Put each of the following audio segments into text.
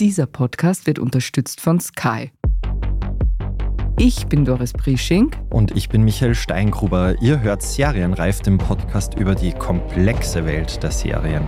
Dieser Podcast wird unterstützt von Sky. Ich bin Doris Prisching. Und ich bin Michael Steingruber. Ihr hört Serienreif, den Podcast über die komplexe Welt der Serien.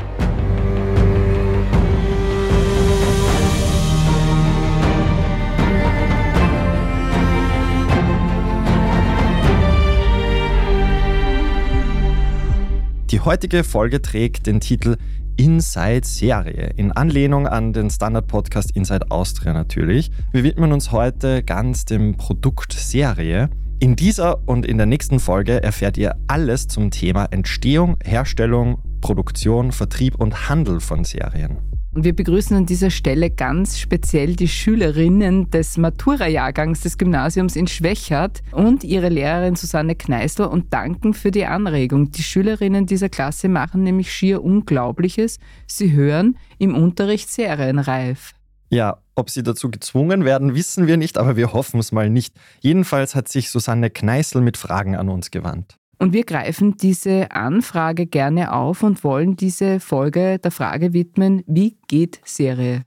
Die heutige Folge trägt den Titel Inside Serie, in Anlehnung an den Standard-Podcast Inside Austria natürlich. Wir widmen uns heute ganz dem Produkt Serie. In dieser und in der nächsten Folge erfährt ihr alles zum Thema Entstehung, Herstellung, Produktion, Vertrieb und Handel von Serien. Und wir begrüßen an dieser Stelle ganz speziell die Schülerinnen des Matura-Jahrgangs des Gymnasiums in Schwächert und ihre Lehrerin Susanne Kneißler und danken für die Anregung. Die Schülerinnen dieser Klasse machen nämlich schier Unglaubliches. Sie hören im Unterricht serienreif. Ja, ob sie dazu gezwungen werden, wissen wir nicht, aber wir hoffen es mal nicht. Jedenfalls hat sich Susanne Kneißl mit Fragen an uns gewandt. Und wir greifen diese Anfrage gerne auf und wollen diese Folge der Frage widmen, wie geht Serie?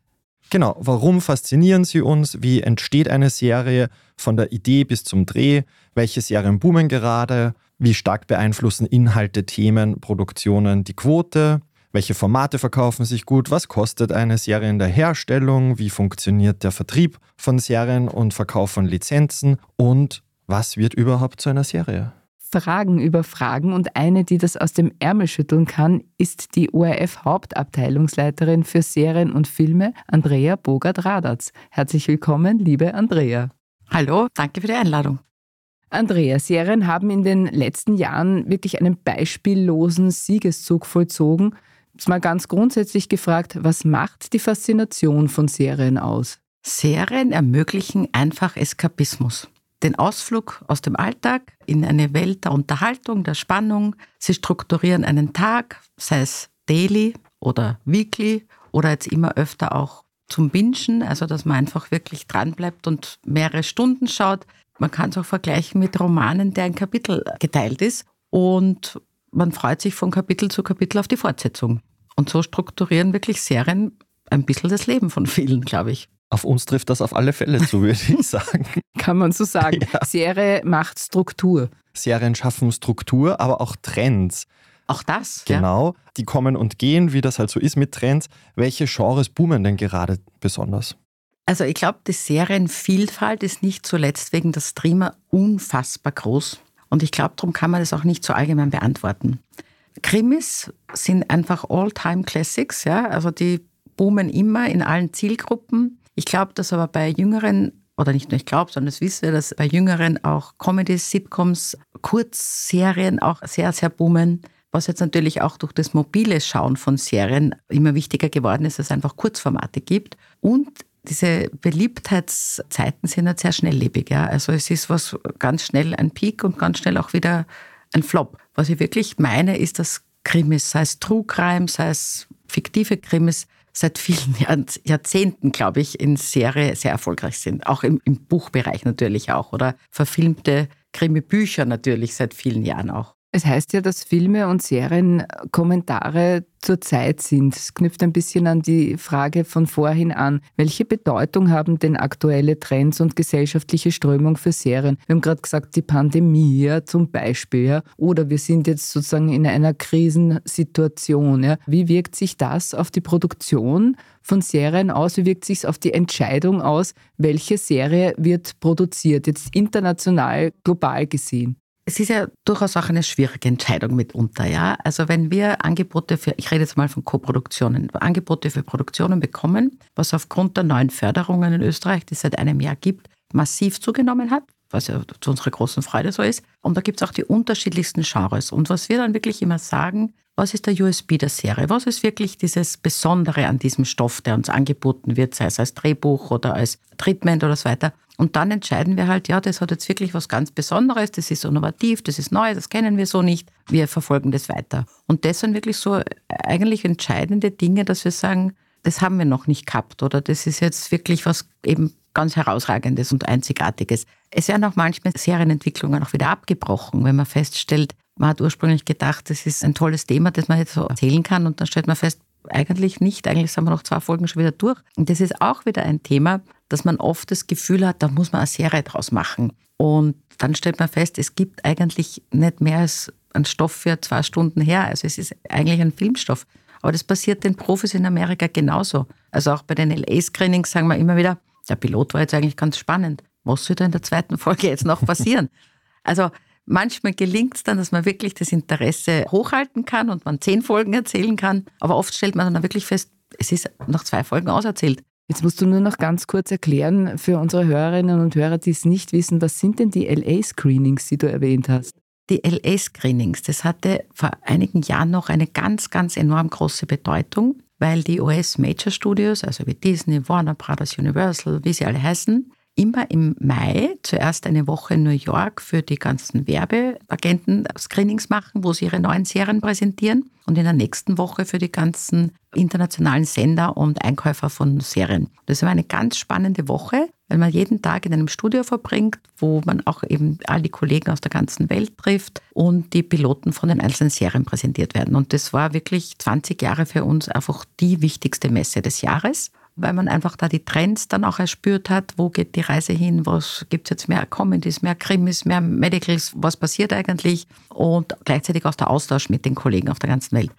Genau, warum faszinieren sie uns? Wie entsteht eine Serie von der Idee bis zum Dreh? Welche Serien boomen gerade? Wie stark beeinflussen Inhalte, Themen, Produktionen die Quote? Welche Formate verkaufen sich gut? Was kostet eine Serie in der Herstellung? Wie funktioniert der Vertrieb von Serien und Verkauf von Lizenzen? Und was wird überhaupt zu einer Serie? Fragen über Fragen und eine, die das aus dem Ärmel schütteln kann, ist die ORF-Hauptabteilungsleiterin für Serien und Filme, Andrea Bogart-Radatz. Herzlich willkommen, liebe Andrea. Hallo, danke für die Einladung. Andrea, Serien haben in den letzten Jahren wirklich einen beispiellosen Siegeszug vollzogen. Jetzt mal ganz grundsätzlich gefragt, was macht die Faszination von Serien aus? Serien ermöglichen einfach Eskapismus den Ausflug aus dem Alltag in eine Welt der Unterhaltung, der Spannung. Sie strukturieren einen Tag, sei es daily oder weekly oder jetzt immer öfter auch zum Bingen, also dass man einfach wirklich dranbleibt und mehrere Stunden schaut. Man kann es auch vergleichen mit Romanen, der ein Kapitel geteilt ist und man freut sich von Kapitel zu Kapitel auf die Fortsetzung. Und so strukturieren wirklich Serien ein bisschen das Leben von vielen, glaube ich. Auf uns trifft das auf alle Fälle zu, würde ich sagen. Kann man so sagen. Ja. Serie macht Struktur. Serien schaffen Struktur, aber auch Trends. Auch das. Genau. Ja. Die kommen und gehen, wie das halt so ist mit Trends. Welche Genres boomen denn gerade besonders? Also ich glaube, die Serienvielfalt ist nicht zuletzt wegen der Streamer unfassbar groß. Und ich glaube, darum kann man das auch nicht so allgemein beantworten. Krimis sind einfach All-Time-Classics, ja. Also die boomen immer in allen Zielgruppen. Ich glaube, dass aber bei Jüngeren, oder nicht nur ich glaube, sondern das wissen wir, dass bei Jüngeren auch Comedies, Sitcoms, Kurzserien auch sehr, sehr boomen. Was jetzt natürlich auch durch das mobile Schauen von Serien immer wichtiger geworden ist, dass es einfach Kurzformate gibt. Und diese Beliebtheitszeiten sind halt sehr schnelllebig. Ja? Also es ist was ganz schnell ein Peak und ganz schnell auch wieder ein Flop. Was ich wirklich meine, ist, dass Krimis, sei es True Crime, sei es fiktive Krimis, seit vielen Jahrzehnten, glaube ich, in Serie sehr erfolgreich sind. Auch im, im Buchbereich natürlich auch oder verfilmte Krimi-Bücher natürlich seit vielen Jahren auch. Es heißt ja, dass Filme und Serien Kommentare zur Zeit sind. Es knüpft ein bisschen an die Frage von vorhin an. Welche Bedeutung haben denn aktuelle Trends und gesellschaftliche Strömung für Serien? Wir haben gerade gesagt, die Pandemie ja, zum Beispiel. Ja, oder wir sind jetzt sozusagen in einer Krisensituation. Ja. Wie wirkt sich das auf die Produktion von Serien aus? Wie wirkt sich es auf die Entscheidung aus, welche Serie wird produziert, jetzt international, global gesehen? Es ist ja durchaus auch eine schwierige Entscheidung mitunter, ja. Also wenn wir Angebote für, ich rede jetzt mal von Koproduktionen, Angebote für Produktionen bekommen, was aufgrund der neuen Förderungen in Österreich, die es seit einem Jahr gibt, massiv zugenommen hat, was ja zu unserer großen Freude so ist. Und da gibt es auch die unterschiedlichsten Genres. Und was wir dann wirklich immer sagen, was ist der USB der Serie? Was ist wirklich dieses Besondere an diesem Stoff, der uns angeboten wird, sei es als Drehbuch oder als Treatment oder so weiter? Und dann entscheiden wir halt, ja, das hat jetzt wirklich was ganz Besonderes, das ist innovativ, das ist neu, das kennen wir so nicht. Wir verfolgen das weiter. Und das sind wirklich so eigentlich entscheidende Dinge, dass wir sagen, das haben wir noch nicht gehabt oder das ist jetzt wirklich was eben ganz Herausragendes und Einzigartiges. Es werden auch manchmal Serienentwicklungen auch wieder abgebrochen, wenn man feststellt, man hat ursprünglich gedacht, das ist ein tolles Thema, das man jetzt so erzählen kann und dann stellt man fest, eigentlich nicht. Eigentlich sind wir noch zwei Folgen schon wieder durch. Und das ist auch wieder ein Thema, dass man oft das Gefühl hat, da muss man eine Serie draus machen. Und dann stellt man fest, es gibt eigentlich nicht mehr als einen Stoff für zwei Stunden her. Also es ist eigentlich ein Filmstoff. Aber das passiert den Profis in Amerika genauso. Also auch bei den LA-Screenings sagen wir immer wieder, der Pilot war jetzt eigentlich ganz spannend. Was wird in der zweiten Folge jetzt noch passieren? also manchmal gelingt es dann, dass man wirklich das Interesse hochhalten kann und man zehn Folgen erzählen kann. Aber oft stellt man dann wirklich fest, es ist nach zwei Folgen auserzählt. Jetzt musst du nur noch ganz kurz erklären für unsere Hörerinnen und Hörer, die es nicht wissen, was sind denn die LA-Screenings, die du erwähnt hast? Die LA-Screenings, das hatte vor einigen Jahren noch eine ganz, ganz enorm große Bedeutung, weil die US-Major-Studios, also wie Disney, Warner Brothers, Universal, wie sie alle heißen, immer im Mai zuerst eine Woche in New York für die ganzen Werbeagenten Screenings machen, wo sie ihre neuen Serien präsentieren und in der nächsten Woche für die ganzen internationalen Sender und Einkäufer von Serien. Das war eine ganz spannende Woche, weil man jeden Tag in einem Studio verbringt, wo man auch eben all die Kollegen aus der ganzen Welt trifft und die Piloten von den einzelnen Serien präsentiert werden. Und das war wirklich 20 Jahre für uns einfach die wichtigste Messe des Jahres weil man einfach da die Trends dann auch erspürt hat, wo geht die Reise hin, was gibt es jetzt mehr? Comedies, mehr Krimis, mehr Medicals, was passiert eigentlich? Und gleichzeitig auch der Austausch mit den Kollegen auf der ganzen Welt.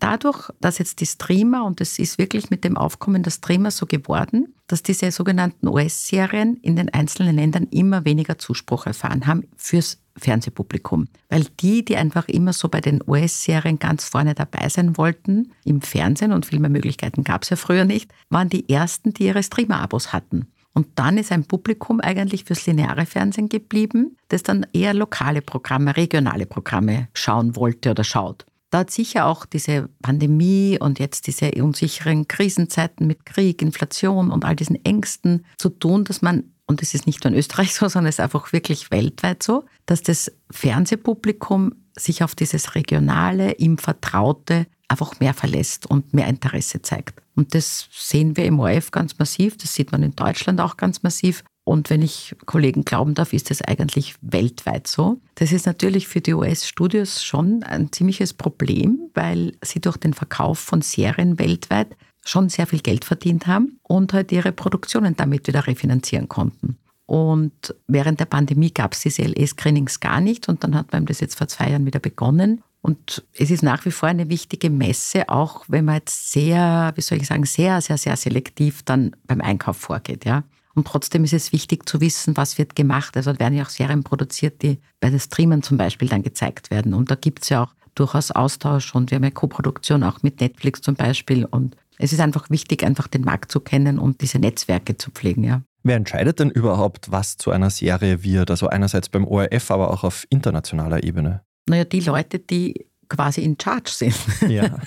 Dadurch, dass jetzt die Streamer, und es ist wirklich mit dem Aufkommen der Streamer so geworden, dass diese sogenannten US-Serien in den einzelnen Ländern immer weniger Zuspruch erfahren haben fürs Fernsehpublikum. Weil die, die einfach immer so bei den US-Serien ganz vorne dabei sein wollten, im Fernsehen und viel mehr Möglichkeiten gab es ja früher nicht, waren die ersten, die ihre Streamer-Abos hatten. Und dann ist ein Publikum eigentlich fürs lineare Fernsehen geblieben, das dann eher lokale Programme, regionale Programme schauen wollte oder schaut. Da hat sicher auch diese Pandemie und jetzt diese unsicheren Krisenzeiten mit Krieg, Inflation und all diesen Ängsten zu tun, dass man und es ist nicht nur in Österreich so, sondern es ist einfach wirklich weltweit so, dass das Fernsehpublikum sich auf dieses Regionale, ihm Vertraute einfach mehr verlässt und mehr Interesse zeigt. Und das sehen wir im ORF ganz massiv, das sieht man in Deutschland auch ganz massiv. Und wenn ich Kollegen glauben darf, ist das eigentlich weltweit so. Das ist natürlich für die US-Studios schon ein ziemliches Problem, weil sie durch den Verkauf von Serien weltweit schon sehr viel Geld verdient haben und halt ihre Produktionen damit wieder refinanzieren konnten. Und während der Pandemie gab es diese LE-Screenings gar nicht und dann hat man das jetzt vor zwei Jahren wieder begonnen. Und es ist nach wie vor eine wichtige Messe, auch wenn man jetzt sehr, wie soll ich sagen, sehr, sehr, sehr selektiv dann beim Einkauf vorgeht, ja. Und trotzdem ist es wichtig zu wissen, was wird gemacht. Also werden ja auch Serien produziert, die bei den Streamern zum Beispiel dann gezeigt werden. Und da gibt es ja auch durchaus Austausch und wir haben ja Co-Produktion auch mit Netflix zum Beispiel und es ist einfach wichtig, einfach den Markt zu kennen und diese Netzwerke zu pflegen, ja. Wer entscheidet denn überhaupt, was zu einer Serie wird? Also einerseits beim ORF, aber auch auf internationaler Ebene? Naja, die Leute, die quasi in Charge sind. Ja.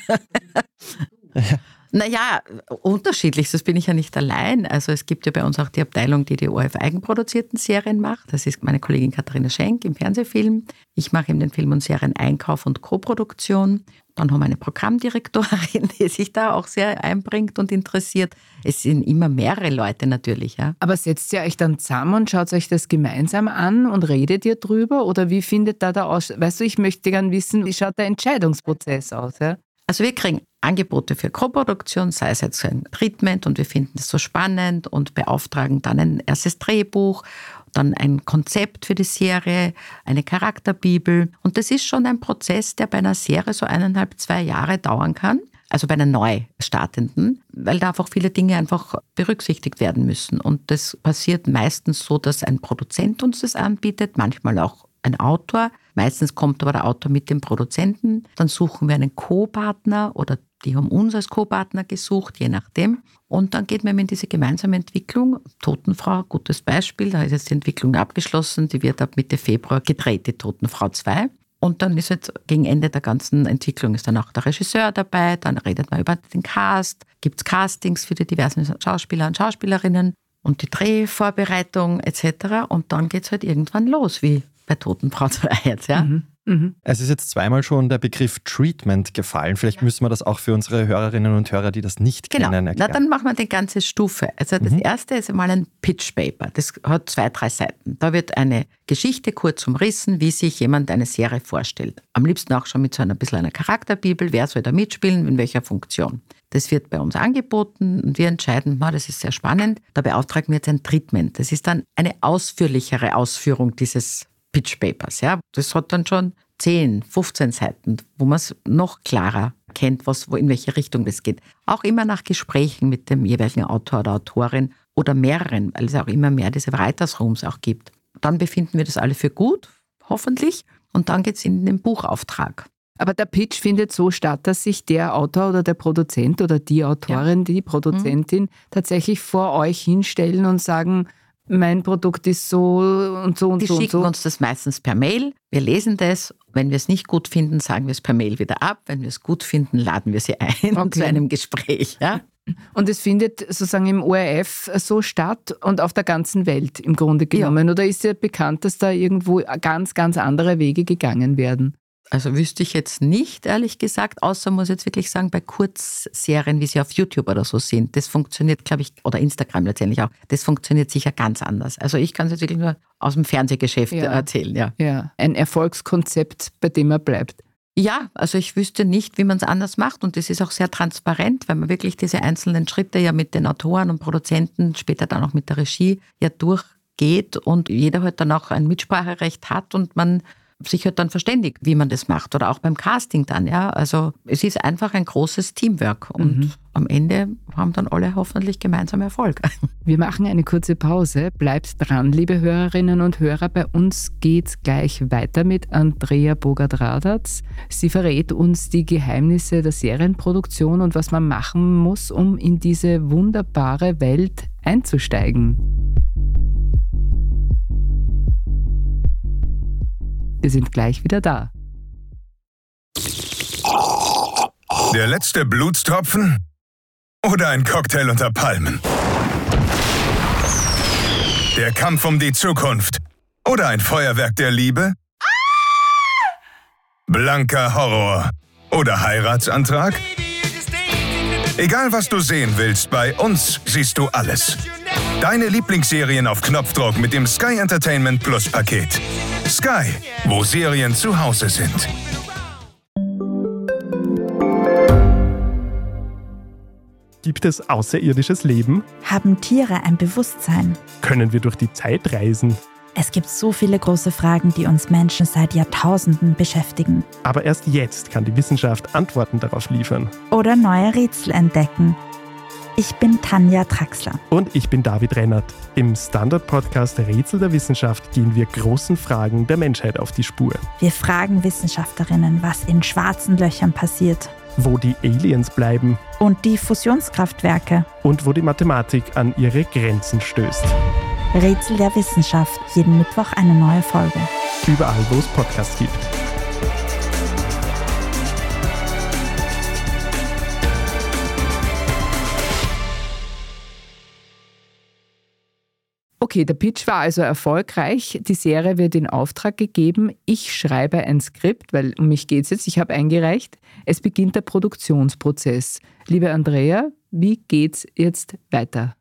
ja. Naja, unterschiedlich, das bin ich ja nicht allein. Also es gibt ja bei uns auch die Abteilung, die die ORF eigenproduzierten Serien macht. Das ist meine Kollegin Katharina Schenk im Fernsehfilm. Ich mache eben den Film- und Serien-Einkauf und Co-Produktion. Dann haben wir eine Programmdirektorin, die sich da auch sehr einbringt und interessiert. Es sind immer mehrere Leute natürlich. Ja. Aber setzt ihr euch dann zusammen und schaut euch das gemeinsam an und redet ihr drüber? Oder wie findet da der Aus... Weißt du, ich möchte gerne wissen, wie schaut der Entscheidungsprozess aus? Ja? Also wir kriegen Angebote für Co-Produktion, sei es jetzt ein Treatment und wir finden es so spannend und beauftragen dann ein erstes Drehbuch, dann ein Konzept für die Serie, eine Charakterbibel. Und das ist schon ein Prozess, der bei einer Serie so eineinhalb, zwei Jahre dauern kann. Also bei einer neu startenden, weil da einfach viele Dinge einfach berücksichtigt werden müssen. Und das passiert meistens so, dass ein Produzent uns das anbietet, manchmal auch ein Autor. Meistens kommt aber der Autor mit dem Produzenten. Dann suchen wir einen Co-Partner oder die haben uns als Co-Partner gesucht, je nachdem. Und dann geht man in diese gemeinsame Entwicklung. Totenfrau, gutes Beispiel, da ist jetzt die Entwicklung abgeschlossen. Die wird ab Mitte Februar gedreht, die Totenfrau 2. Und dann ist jetzt gegen Ende der ganzen Entwicklung ist dann auch der Regisseur dabei, dann redet man über den Cast, gibt es Castings für die diversen Schauspieler und Schauspielerinnen und die Drehvorbereitung etc. Und dann geht es halt irgendwann los, wie bei Totenfrau 2 jetzt, ja. Mhm. Mhm. Es ist jetzt zweimal schon der Begriff Treatment gefallen. Vielleicht ja. müssen wir das auch für unsere Hörerinnen und Hörer, die das nicht genau. kennen, erklären. Na, dann machen wir die ganze Stufe. Also das mhm. erste ist einmal ein Pitch Paper. Das hat zwei, drei Seiten. Da wird eine Geschichte kurz umrissen, wie sich jemand eine Serie vorstellt. Am liebsten auch schon mit so einer bisschen einer Charakterbibel. Wer soll da mitspielen, in welcher Funktion. Das wird bei uns angeboten und wir entscheiden, das ist sehr spannend. Da beauftragen wir jetzt ein Treatment. Das ist dann eine ausführlichere Ausführung dieses Pitch Papers. Ja. Das hat dann schon 10, 15 Seiten, wo man es noch klarer kennt, was, wo, in welche Richtung das geht. Auch immer nach Gesprächen mit dem jeweiligen Autor oder Autorin oder mehreren, weil es auch immer mehr diese Writers Rooms auch gibt. Dann befinden wir das alle für gut, hoffentlich, und dann geht es in den Buchauftrag. Aber der Pitch findet so statt, dass sich der Autor oder der Produzent oder die Autorin, ja. die Produzentin mhm. tatsächlich vor euch hinstellen und sagen, mein Produkt ist so und so und die so. Die schicken so. uns das meistens per Mail. Wir lesen das. Wenn wir es nicht gut finden, sagen wir es per Mail wieder ab. Wenn wir es gut finden, laden wir sie ein okay. zu einem Gespräch. Ja? Und es findet sozusagen im ORF so statt und auf der ganzen Welt im Grunde genommen. Ja. Oder ist ja bekannt, dass da irgendwo ganz, ganz andere Wege gegangen werden? Also wüsste ich jetzt nicht, ehrlich gesagt, außer muss ich jetzt wirklich sagen, bei Kurzserien, wie sie auf YouTube oder so sind, das funktioniert, glaube ich, oder Instagram letztendlich auch, das funktioniert sicher ganz anders. Also ich kann es jetzt wirklich nur aus dem Fernsehgeschäft ja. erzählen, ja. Ja, ein Erfolgskonzept, bei dem er bleibt. Ja, also ich wüsste nicht, wie man es anders macht und das ist auch sehr transparent, weil man wirklich diese einzelnen Schritte ja mit den Autoren und Produzenten, später dann auch mit der Regie ja durchgeht und jeder halt dann auch ein Mitspracherecht hat und man sich halt dann verständigt, wie man das macht. Oder auch beim Casting dann, ja. Also es ist einfach ein großes Teamwork und mhm. am Ende haben dann alle hoffentlich gemeinsam Erfolg. Wir machen eine kurze Pause. Bleibt dran, liebe Hörerinnen und Hörer. Bei uns geht's gleich weiter mit Andrea Bogart-Radatz. Sie verrät uns die Geheimnisse der Serienproduktion und was man machen muss, um in diese wunderbare Welt einzusteigen. Wir sind gleich wieder da. Der letzte Blutstropfen? Oder ein Cocktail unter Palmen? Der Kampf um die Zukunft? Oder ein Feuerwerk der Liebe? Blanker Horror? Oder Heiratsantrag? Egal was du sehen willst, bei uns siehst du alles. Deine Lieblingsserien auf Knopfdruck mit dem Sky Entertainment Plus Paket. Sky, wo Serien zu Hause sind. Gibt es außerirdisches Leben? Haben Tiere ein Bewusstsein? Können wir durch die Zeit reisen? Es gibt so viele große Fragen, die uns Menschen seit Jahrtausenden beschäftigen. Aber erst jetzt kann die Wissenschaft Antworten darauf liefern. Oder neue Rätsel entdecken. Ich bin Tanja Traxler. Und ich bin David Rennert. Im Standard-Podcast Rätsel der Wissenschaft gehen wir großen Fragen der Menschheit auf die Spur. Wir fragen Wissenschaftlerinnen, was in schwarzen Löchern passiert. Wo die Aliens bleiben. Und die Fusionskraftwerke. Und wo die Mathematik an ihre Grenzen stößt. Rätsel der Wissenschaft. Jeden Mittwoch eine neue Folge. Überall, wo es Podcasts gibt. Okay, der Pitch war also erfolgreich. Die Serie wird in Auftrag gegeben. Ich schreibe ein Skript, weil um mich geht es jetzt. Ich habe eingereicht. Es beginnt der Produktionsprozess. Liebe Andrea, wie geht's jetzt weiter?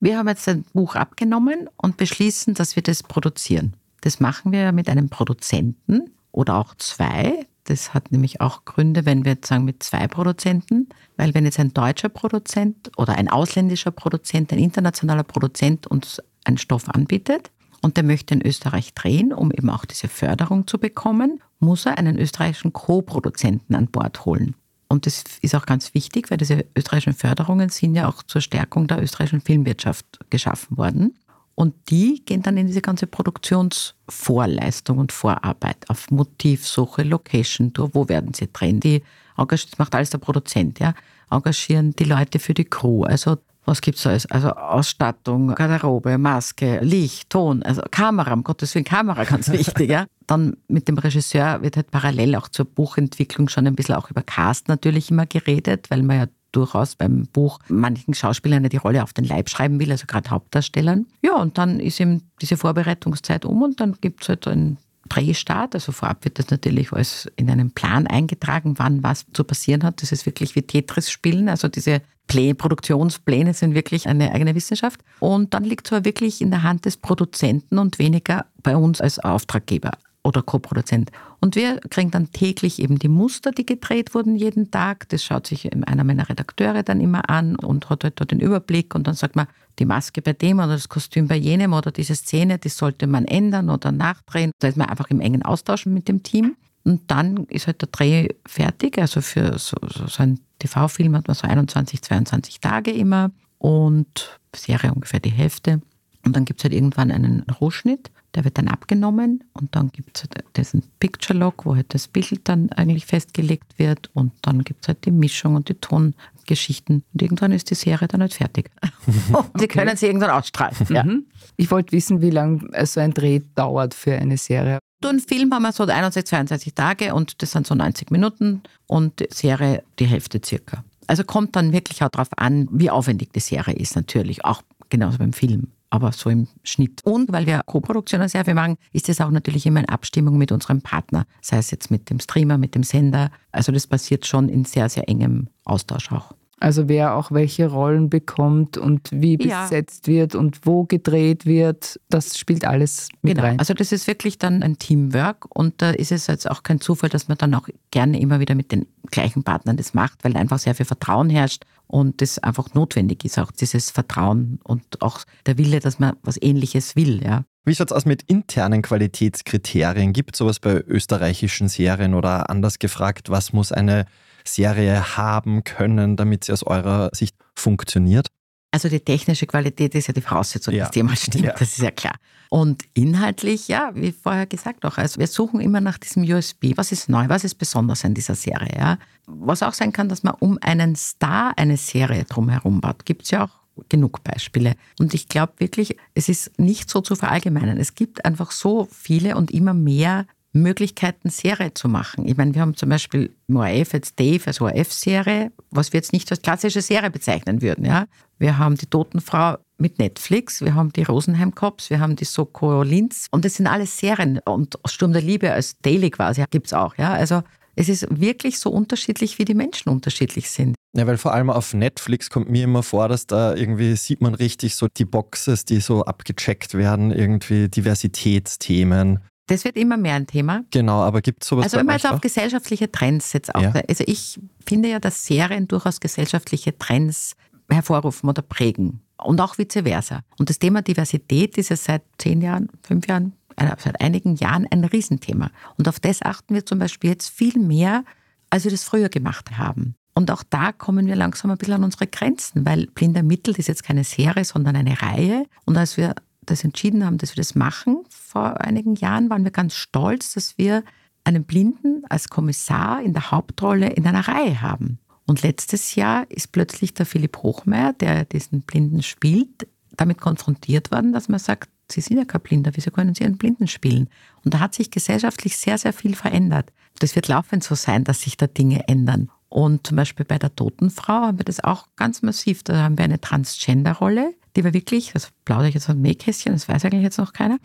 Wir haben jetzt ein Buch abgenommen und beschließen, dass wir das produzieren. Das machen wir mit einem Produzenten oder auch zwei. Das hat nämlich auch Gründe, wenn wir jetzt sagen mit zwei Produzenten, weil wenn jetzt ein deutscher Produzent oder ein ausländischer Produzent, ein internationaler Produzent uns einen Stoff anbietet und der möchte in Österreich drehen, um eben auch diese Förderung zu bekommen, muss er einen österreichischen Co-Produzenten an Bord holen. Und das ist auch ganz wichtig, weil diese österreichischen Förderungen sind ja auch zur Stärkung der österreichischen Filmwirtschaft geschaffen worden. Und die gehen dann in diese ganze Produktionsvorleistung und Vorarbeit auf Motivsuche, Location Tour, wo werden sie. Die das macht alles der Produzent, ja. Engagieren die Leute für die Crew. Also was gibt es alles? Also Ausstattung, Garderobe, Maske, Licht, Ton, also Kamera, um Gottes Willen, Kamera ganz wichtig. ja. Dann mit dem Regisseur wird halt parallel auch zur Buchentwicklung schon ein bisschen auch über Cast natürlich immer geredet, weil man ja durchaus beim Buch manchen Schauspielern die Rolle auf den Leib schreiben will, also gerade Hauptdarstellern. Ja, und dann ist eben diese Vorbereitungszeit um und dann gibt es halt einen Drehstart. Also vorab wird das natürlich alles in einen Plan eingetragen, wann was zu passieren hat. Das ist wirklich wie Tetris spielen. Also diese Plä Produktionspläne sind wirklich eine eigene Wissenschaft. Und dann liegt es aber wirklich in der Hand des Produzenten und weniger bei uns als Auftraggeber. Oder Co-Produzent. Und wir kriegen dann täglich eben die Muster, die gedreht wurden jeden Tag. Das schaut sich einer meiner Redakteure dann immer an und hat halt dort den Überblick und dann sagt man, die Maske bei dem oder das Kostüm bei jenem oder diese Szene, die sollte man ändern oder nachdrehen. Da ist man einfach im engen Austausch mit dem Team. Und dann ist halt der Dreh fertig. Also für so, so ein TV-Film hat man so 21, 22 Tage immer und Serie ungefähr die Hälfte. Und dann gibt es halt irgendwann einen Rohschnitt, der wird dann abgenommen und dann gibt es halt diesen Picture Log, wo halt das Bild dann eigentlich festgelegt wird und dann gibt es halt die Mischung und die Tongeschichten und irgendwann ist die Serie dann halt fertig. und sie okay. können sie irgendwann ausstrahlen. Ja. Mhm. Ich wollte wissen, wie lange so ein Dreh dauert für eine Serie. So ein Film haben wir so 61, 22 Tage und das sind so 90 Minuten und die Serie die Hälfte circa. Also kommt dann wirklich auch darauf an, wie aufwendig die Serie ist natürlich, auch genauso beim Film aber so im Schnitt. Und weil wir Co-Produktionen sehr viel machen, ist es auch natürlich immer in Abstimmung mit unserem Partner, sei es jetzt mit dem Streamer, mit dem Sender. Also das passiert schon in sehr, sehr engem Austausch auch. Also wer auch welche Rollen bekommt und wie ja. besetzt wird und wo gedreht wird, das spielt alles mit genau. rein. Also das ist wirklich dann ein Teamwork und da ist es jetzt auch kein Zufall, dass man dann auch gerne immer wieder mit den gleichen Partnern das macht, weil einfach sehr viel Vertrauen herrscht und das einfach notwendig ist, auch dieses Vertrauen und auch der Wille, dass man was Ähnliches will. Ja. Wie schaut es aus mit internen Qualitätskriterien? Gibt es sowas bei österreichischen Serien oder anders gefragt, was muss eine Serie haben können, damit sie aus eurer Sicht funktioniert? Also die technische Qualität ist ja die Voraussetzung, ja. dass die stimmt, ja. das ist ja klar. Und inhaltlich, ja, wie vorher gesagt auch, also wir suchen immer nach diesem USB. Was ist neu, was ist besonders an dieser Serie? Ja? Was auch sein kann, dass man um einen Star eine Serie drumherum baut. Gibt es ja auch genug Beispiele. Und ich glaube wirklich, es ist nicht so zu verallgemeinern. Es gibt einfach so viele und immer mehr Möglichkeiten, Serie zu machen. Ich meine, wir haben zum Beispiel im ORF jetzt Dave als ORF-Serie, was wir jetzt nicht als klassische Serie bezeichnen würden. Ja? Wir haben die Totenfrau mit Netflix, wir haben die Rosenheim Cops, wir haben die Soko Linz und das sind alles Serien und Sturm der Liebe als Daily quasi gibt es auch. Ja? Also es ist wirklich so unterschiedlich, wie die Menschen unterschiedlich sind. Ja, weil vor allem auf Netflix kommt mir immer vor, dass da irgendwie sieht man richtig so die Boxes, die so abgecheckt werden, irgendwie Diversitätsthemen. Das wird immer mehr ein Thema. Genau, aber gibt es sowas Also wenn man jetzt auf gesellschaftliche Trends jetzt auch, ja. also ich finde ja, dass Serien durchaus gesellschaftliche Trends hervorrufen oder prägen und auch vice versa. Und das Thema Diversität ist ja seit zehn Jahren, fünf Jahren, äh, seit einigen Jahren ein Riesenthema. Und auf das achten wir zum Beispiel jetzt viel mehr, als wir das früher gemacht haben. Und auch da kommen wir langsam ein bisschen an unsere Grenzen, weil Blinder Mittel ist jetzt keine Serie, sondern eine Reihe. Und als wir das entschieden haben, dass wir das machen, vor einigen Jahren waren wir ganz stolz, dass wir einen Blinden als Kommissar in der Hauptrolle in einer Reihe haben. Und letztes Jahr ist plötzlich der Philipp Hochmeier, der diesen Blinden spielt, damit konfrontiert worden, dass man sagt, Sie sind ja kein Blinder, wieso können Sie einen Blinden spielen? Und da hat sich gesellschaftlich sehr, sehr viel verändert. Das wird laufend so sein, dass sich da Dinge ändern. Und zum Beispiel bei der Totenfrau haben wir das auch ganz massiv. Da haben wir eine Transgender-Rolle, die wir wirklich, das plaudere ich jetzt aus dem Nähkästchen, das weiß eigentlich jetzt noch keiner,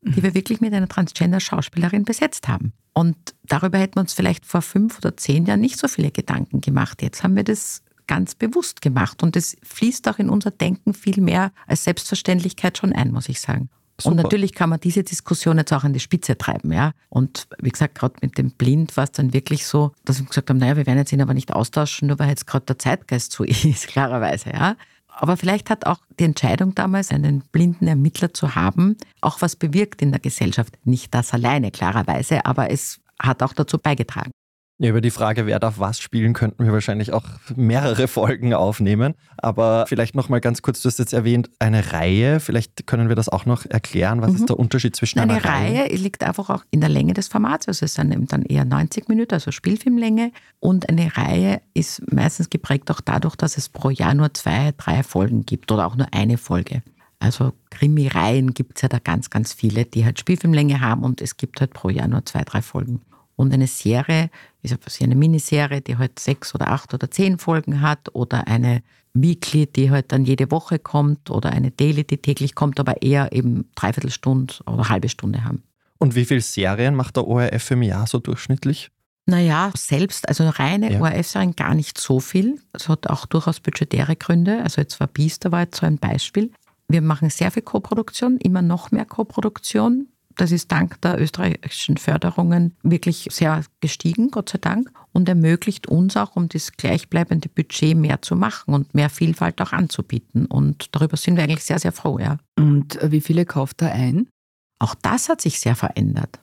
die wir wirklich mit einer Transgender-Schauspielerin besetzt haben. Und darüber hätten wir uns vielleicht vor fünf oder zehn Jahren nicht so viele Gedanken gemacht. Jetzt haben wir das ganz bewusst gemacht und es fließt auch in unser Denken viel mehr als Selbstverständlichkeit schon ein, muss ich sagen. Super. Und natürlich kann man diese Diskussion jetzt auch an die Spitze treiben, ja. Und wie gesagt, gerade mit dem Blind war es dann wirklich so, dass wir gesagt haben, naja, wir werden jetzt ihn aber nicht austauschen, nur weil jetzt gerade der Zeitgeist so ist, klarerweise, ja. Aber vielleicht hat auch die Entscheidung damals, einen blinden Ermittler zu haben, auch was bewirkt in der Gesellschaft. Nicht das alleine, klarerweise, aber es hat auch dazu beigetragen. Ja, über die Frage, wer darf was spielen, könnten wir wahrscheinlich auch mehrere Folgen aufnehmen. Aber vielleicht noch mal ganz kurz, du hast jetzt erwähnt, eine Reihe. Vielleicht können wir das auch noch erklären. Was mhm. ist der Unterschied zwischen eine einer Reihe? Eine Reihe liegt einfach auch in der Länge des Formats. Also es sind dann eher 90 Minuten, also Spielfilmlänge. Und eine Reihe ist meistens geprägt auch dadurch, dass es pro Jahr nur zwei, drei Folgen gibt oder auch nur eine Folge. Also Krimireihen gibt es ja da ganz, ganz viele, die halt Spielfilmlänge haben und es gibt halt pro Jahr nur zwei, drei Folgen. Und eine Serie ist eine Miniserie, die halt sechs oder acht oder zehn Folgen hat oder eine Weekly, die halt dann jede Woche kommt oder eine Daily, die täglich kommt, aber eher eben dreiviertel Stunde oder halbe Stunde haben. Und wie viele Serien macht der ORF im Jahr so durchschnittlich? Naja, selbst, also reine ja. ORF-Serien gar nicht so viel. Es hat auch durchaus budgetäre Gründe. Also jetzt war Biester war jetzt so ein Beispiel. Wir machen sehr viel Koproduktion, immer noch mehr Koproduktion Das ist dank der österreichischen Förderungen wirklich sehr gestiegen, Gott sei Dank, und ermöglicht uns auch, um das gleichbleibende Budget mehr zu machen und mehr Vielfalt auch anzubieten. Und darüber sind wir eigentlich sehr, sehr froh, ja. Und wie viele kauft da ein? Auch das hat sich sehr verändert.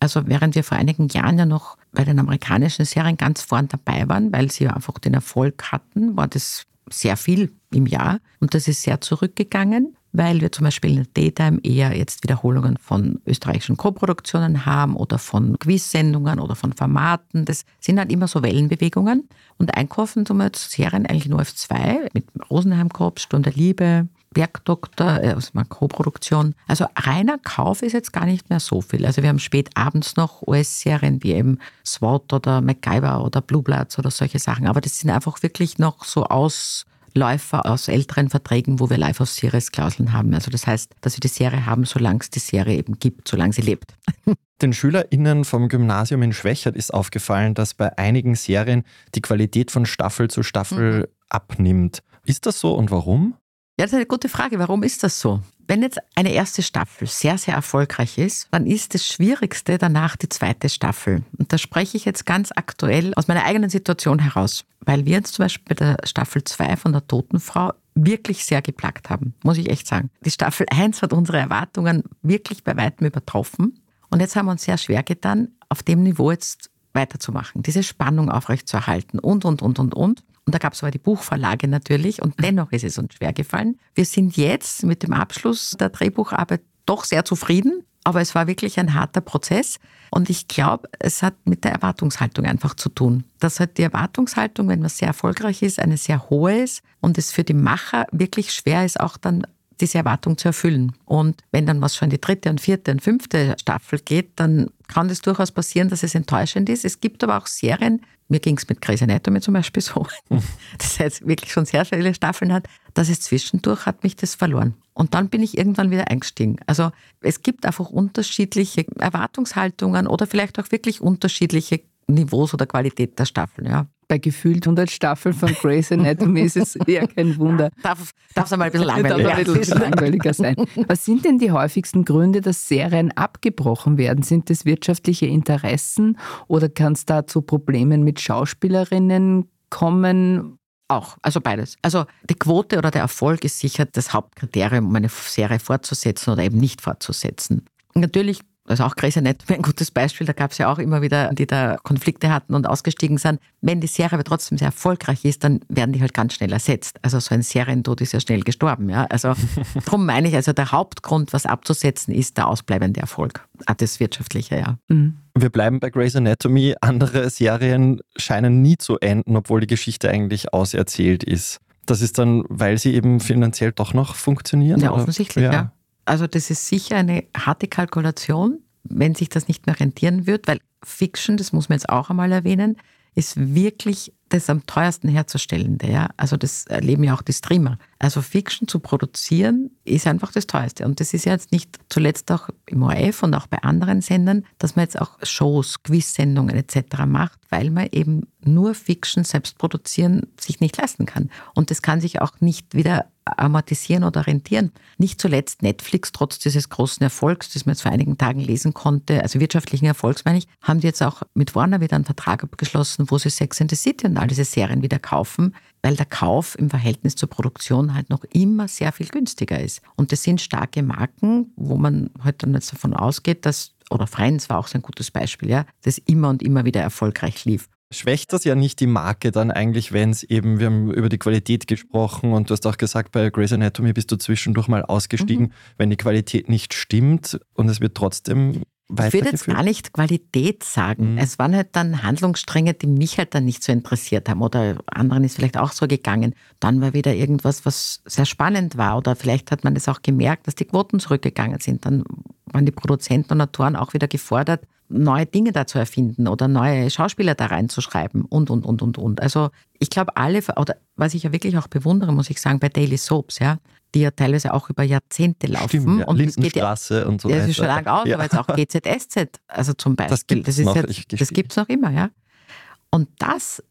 Also während wir vor einigen Jahren ja noch bei den amerikanischen Serien ganz vorn dabei waren, weil sie einfach den Erfolg hatten, war das sehr viel im Jahr und das ist sehr zurückgegangen weil wir zum Beispiel in der Daytime eher jetzt Wiederholungen von österreichischen Koproduktionen haben oder von Quiz-Sendungen oder von Formaten. Das sind halt immer so Wellenbewegungen. Und einkaufen tun wir jetzt Serien eigentlich nur auf zwei, mit Rosenheim Korps, Sturm der Liebe, Bergdoktor, äh, einer Co-Produktion. Also reiner Kauf ist jetzt gar nicht mehr so viel. Also wir haben spät abends noch US-Serien wie eben SWAT oder MacGyver oder Blue Bloods oder solche Sachen. Aber das sind einfach wirklich noch so aus Läufer aus älteren Verträgen, wo wir Life of Series Klauseln haben. Also das heißt, dass wir die Serie haben, solange es die Serie eben gibt, solange sie lebt. Den SchülerInnen vom Gymnasium in Schwächert ist aufgefallen, dass bei einigen Serien die Qualität von Staffel zu Staffel mhm. abnimmt. Ist das so und warum? Ja, das ist eine gute Frage. Warum ist das so? Wenn jetzt eine erste Staffel sehr, sehr erfolgreich ist, dann ist das Schwierigste danach die zweite Staffel. Und da spreche ich jetzt ganz aktuell aus meiner eigenen Situation heraus, weil wir jetzt zum Beispiel bei der Staffel 2 von der Totenfrau wirklich sehr geplagt haben, muss ich echt sagen. Die Staffel 1 hat unsere Erwartungen wirklich bei weitem übertroffen. Und jetzt haben wir uns sehr schwer getan, auf dem Niveau jetzt weiterzumachen, diese Spannung aufrechtzuerhalten und, und, und, und, und. Und da gab es aber die Buchverlage natürlich und dennoch ist es uns schwer gefallen. Wir sind jetzt mit dem Abschluss der Drehbucharbeit doch sehr zufrieden, aber es war wirklich ein harter Prozess. Und ich glaube, es hat mit der Erwartungshaltung einfach zu tun. Dass halt die Erwartungshaltung, wenn man sehr erfolgreich ist, eine sehr hohe ist und es für die Macher wirklich schwer ist, auch dann diese Erwartung zu erfüllen. Und wenn dann was schon in die dritte und vierte und fünfte Staffel geht, dann kann es durchaus passieren, dass es enttäuschend ist. Es gibt aber auch Serien, mir ging es mit Grey's Anatomy zum Beispiel so, das jetzt wirklich schon sehr viele Staffeln hat, dass es zwischendurch hat mich das verloren. Und dann bin ich irgendwann wieder eingestiegen. Also es gibt einfach unterschiedliche Erwartungshaltungen oder vielleicht auch wirklich unterschiedliche Niveaus oder Qualität der Staffeln. Ja bei gefühlt 100 Staffeln von Grey's Anatomy ist es eher kein Wunder. Darf es einmal ein bisschen langweiliger, ein bisschen langweiliger sein. Was sind denn die häufigsten Gründe, dass Serien abgebrochen werden? Sind das wirtschaftliche Interessen oder kann es da zu Problemen mit Schauspielerinnen kommen? Auch, also beides. Also die Quote oder der Erfolg ist sicher das Hauptkriterium, um eine Serie fortzusetzen oder eben nicht fortzusetzen. Natürlich also auch Grey's Anatomy ein gutes Beispiel, da gab es ja auch immer wieder, die da Konflikte hatten und ausgestiegen sind. Wenn die Serie aber trotzdem sehr erfolgreich ist, dann werden die halt ganz schnell ersetzt. Also so ein Serientod ist ja schnell gestorben. Ja? Also darum meine ich, also der Hauptgrund, was abzusetzen, ist der ausbleibende Erfolg. Ah, das Wirtschaftliche, ja. Mhm. Wir bleiben bei Grey's Anatomy. Andere Serien scheinen nie zu enden, obwohl die Geschichte eigentlich auserzählt ist. Das ist dann, weil sie eben finanziell doch noch funktionieren? Ja, offensichtlich, ja. ja. Also das ist sicher eine harte Kalkulation, wenn sich das nicht mehr rentieren wird, weil Fiction, das muss man jetzt auch einmal erwähnen, ist wirklich das am teuersten herzustellende. Ja? Also das erleben ja auch die Streamer. Also Fiction zu produzieren ist einfach das teuerste. Und das ist ja jetzt nicht zuletzt auch im ORF und auch bei anderen Sendern, dass man jetzt auch Shows, Quiz-Sendungen etc. macht, weil man eben nur Fiction selbst produzieren sich nicht leisten kann. Und das kann sich auch nicht wieder amortisieren oder rentieren. Nicht zuletzt Netflix, trotz dieses großen Erfolgs, das man jetzt vor einigen Tagen lesen konnte, also wirtschaftlichen Erfolgs meine ich, haben die jetzt auch mit Warner wieder einen Vertrag abgeschlossen, wo sie Sex and the City und all diese Serien wieder kaufen, weil der Kauf im Verhältnis zur Produktion halt noch immer sehr viel günstiger ist. Und das sind starke Marken, wo man heute halt dann jetzt davon ausgeht, dass oder Friends war auch so ein gutes Beispiel, ja, das immer und immer wieder erfolgreich lief. Schwächt das ja nicht die Marke dann eigentlich, wenn es eben, wir haben über die Qualität gesprochen und du hast auch gesagt, bei Grey's Anatomy bist du zwischendurch mal ausgestiegen, mhm. wenn die Qualität nicht stimmt und es wird trotzdem ich würde jetzt gar nicht Qualität sagen. Mhm. Es waren halt dann Handlungsstränge, die mich halt dann nicht so interessiert haben. Oder anderen ist vielleicht auch so gegangen. Dann war wieder irgendwas, was sehr spannend war. Oder vielleicht hat man es auch gemerkt, dass die Quoten zurückgegangen sind. Dann waren die Produzenten und Autoren auch wieder gefordert, neue Dinge da zu erfinden oder neue Schauspieler da reinzuschreiben und, und, und, und, und. Also ich glaube, alle, oder was ich ja wirklich auch bewundere, muss ich sagen, bei Daily Soaps, ja, die ja teilweise auch über Jahrzehnte laufen. Stimmt, ja. und Lindenstraße ja, und so weiter. Das ist schon lange aus, ja. aber jetzt auch GZSZ, also zum Beispiel. Das gibt es noch. Ja, das noch immer, ja. Und das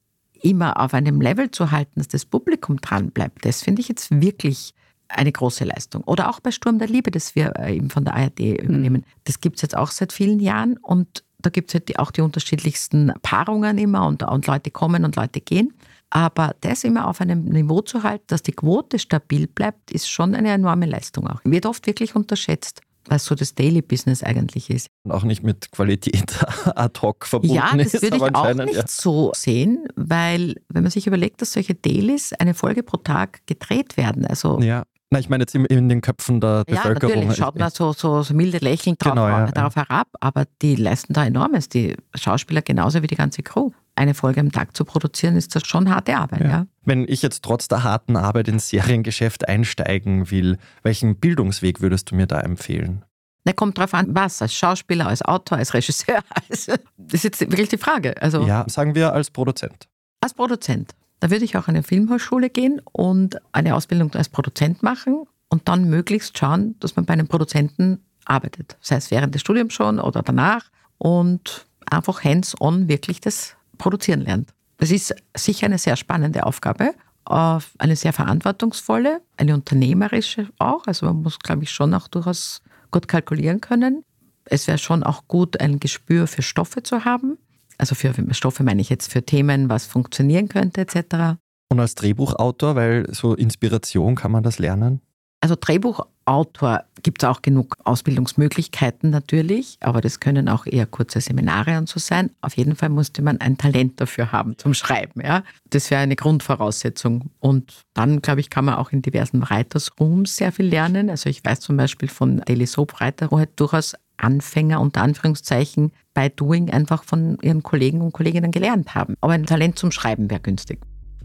immer auf einem Level zu halten, dass das Publikum dran bleibt, das finde ich jetzt wirklich eine große Leistung. Oder auch bei Sturm der Liebe, das wir äh, eben von der ARD übernehmen. Das gibt es jetzt auch seit vielen Jahren und da gibt es halt auch die unterschiedlichsten Paarungen immer und, und Leute kommen und Leute gehen. Aber das immer auf einem Niveau zu halten, dass die Quote stabil bleibt, ist schon eine enorme Leistung auch. Wird oft wirklich unterschätzt was so das Daily Business eigentlich ist. Und auch nicht mit Qualität ad hoc verbunden ja, das ist. würde ich auch nicht ja. so sehen, weil wenn man sich überlegt, dass solche Dailies eine Folge pro Tag gedreht werden, also ja. Na, ich meine jetzt in, in den Köpfen der ja, Bevölkerung. Ja, natürlich schaut man so, so, so milde lächelnd drauf, Genau, ja, darauf herab, aber die leisten da enormes, die Schauspieler genauso wie die ganze Crew. Eine Folge am Tag zu produzieren, ist das schon harte Arbeit. Ja. Wenn ich jetzt trotz der harten Arbeit ins Seriengeschäft einsteigen will, welchen Bildungsweg würdest du mir da empfehlen? Na, kommt drauf an, was, als Schauspieler, als Autor, als Regisseur. Also, das ist jetzt wirklich die Frage. Also, Ja, sagen wir als Produzent. Als Produzent. Da würde ich auch an eine Filmhochschule gehen und eine Ausbildung als Produzent machen und dann möglichst schauen, dass man bei einem Produzenten arbeitet. Sei es während des Studiums schon oder danach und einfach hands-on wirklich das Produzieren lernt. Das ist sicher eine sehr spannende Aufgabe, eine sehr verantwortungsvolle, eine unternehmerische auch. Also man muss, glaube ich, schon auch durchaus gut kalkulieren können. Es wäre schon auch gut, ein Gespür für Stoffe zu haben. Also für Stoffe meine ich jetzt für Themen, was funktionieren könnte etc. Und als Drehbuchautor, weil so Inspiration kann man das lernen? Also Drehbuchautor gibt es auch genug Ausbildungsmöglichkeiten natürlich, aber das können auch eher kurze Seminare und so sein. Auf jeden Fall musste man ein Talent dafür haben zum Schreiben. Ja? Das wäre eine Grundvoraussetzung. Und dann, glaube ich, kann man auch in diversen Writers Rooms sehr viel lernen. Also ich weiß zum Beispiel von Daily Soap Writer, wo halt durchaus Anfänger unter Anführungszeichen bei Doing einfach von ihren Kollegen und Kolleginnen gelernt haben. Aber ein Talent zum Schreiben wäre günstig.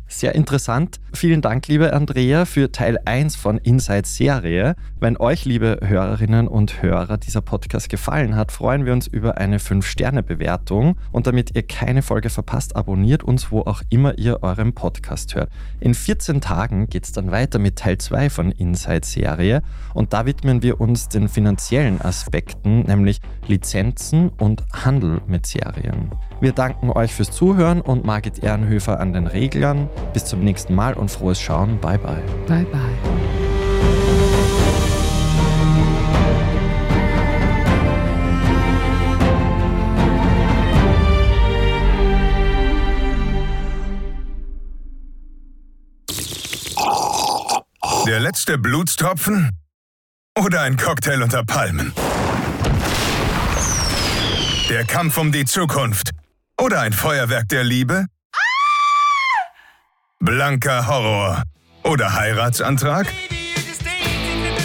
Sehr interessant. Vielen Dank, liebe Andrea, für Teil 1 von Inside Serie. Wenn euch, liebe Hörerinnen und Hörer, dieser Podcast gefallen hat, freuen wir uns über eine 5-Sterne-Bewertung. Und damit ihr keine Folge verpasst, abonniert uns, wo auch immer ihr euren Podcast hört. In 14 Tagen geht es dann weiter mit Teil 2 von Inside Serie. Und da widmen wir uns den finanziellen Aspekten, nämlich Lizenzen und Handel mit Serien. Wir danken euch fürs Zuhören und Margit Ehrenhöfer an den Reglern. Bis zum nächsten Mal und frohes Schauen. Bye bye. Bye bye. Der letzte Blutstropfen? Oder ein Cocktail unter Palmen? Der Kampf um die Zukunft? Oder ein Feuerwerk der Liebe? Blanker Horror oder Heiratsantrag?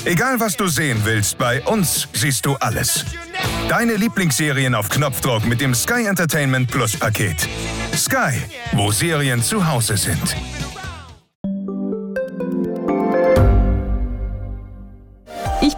Egal was du sehen willst, bei uns siehst du alles. Deine Lieblingsserien auf Knopfdruck mit dem Sky Entertainment Plus Paket. Sky, wo Serien zu Hause sind.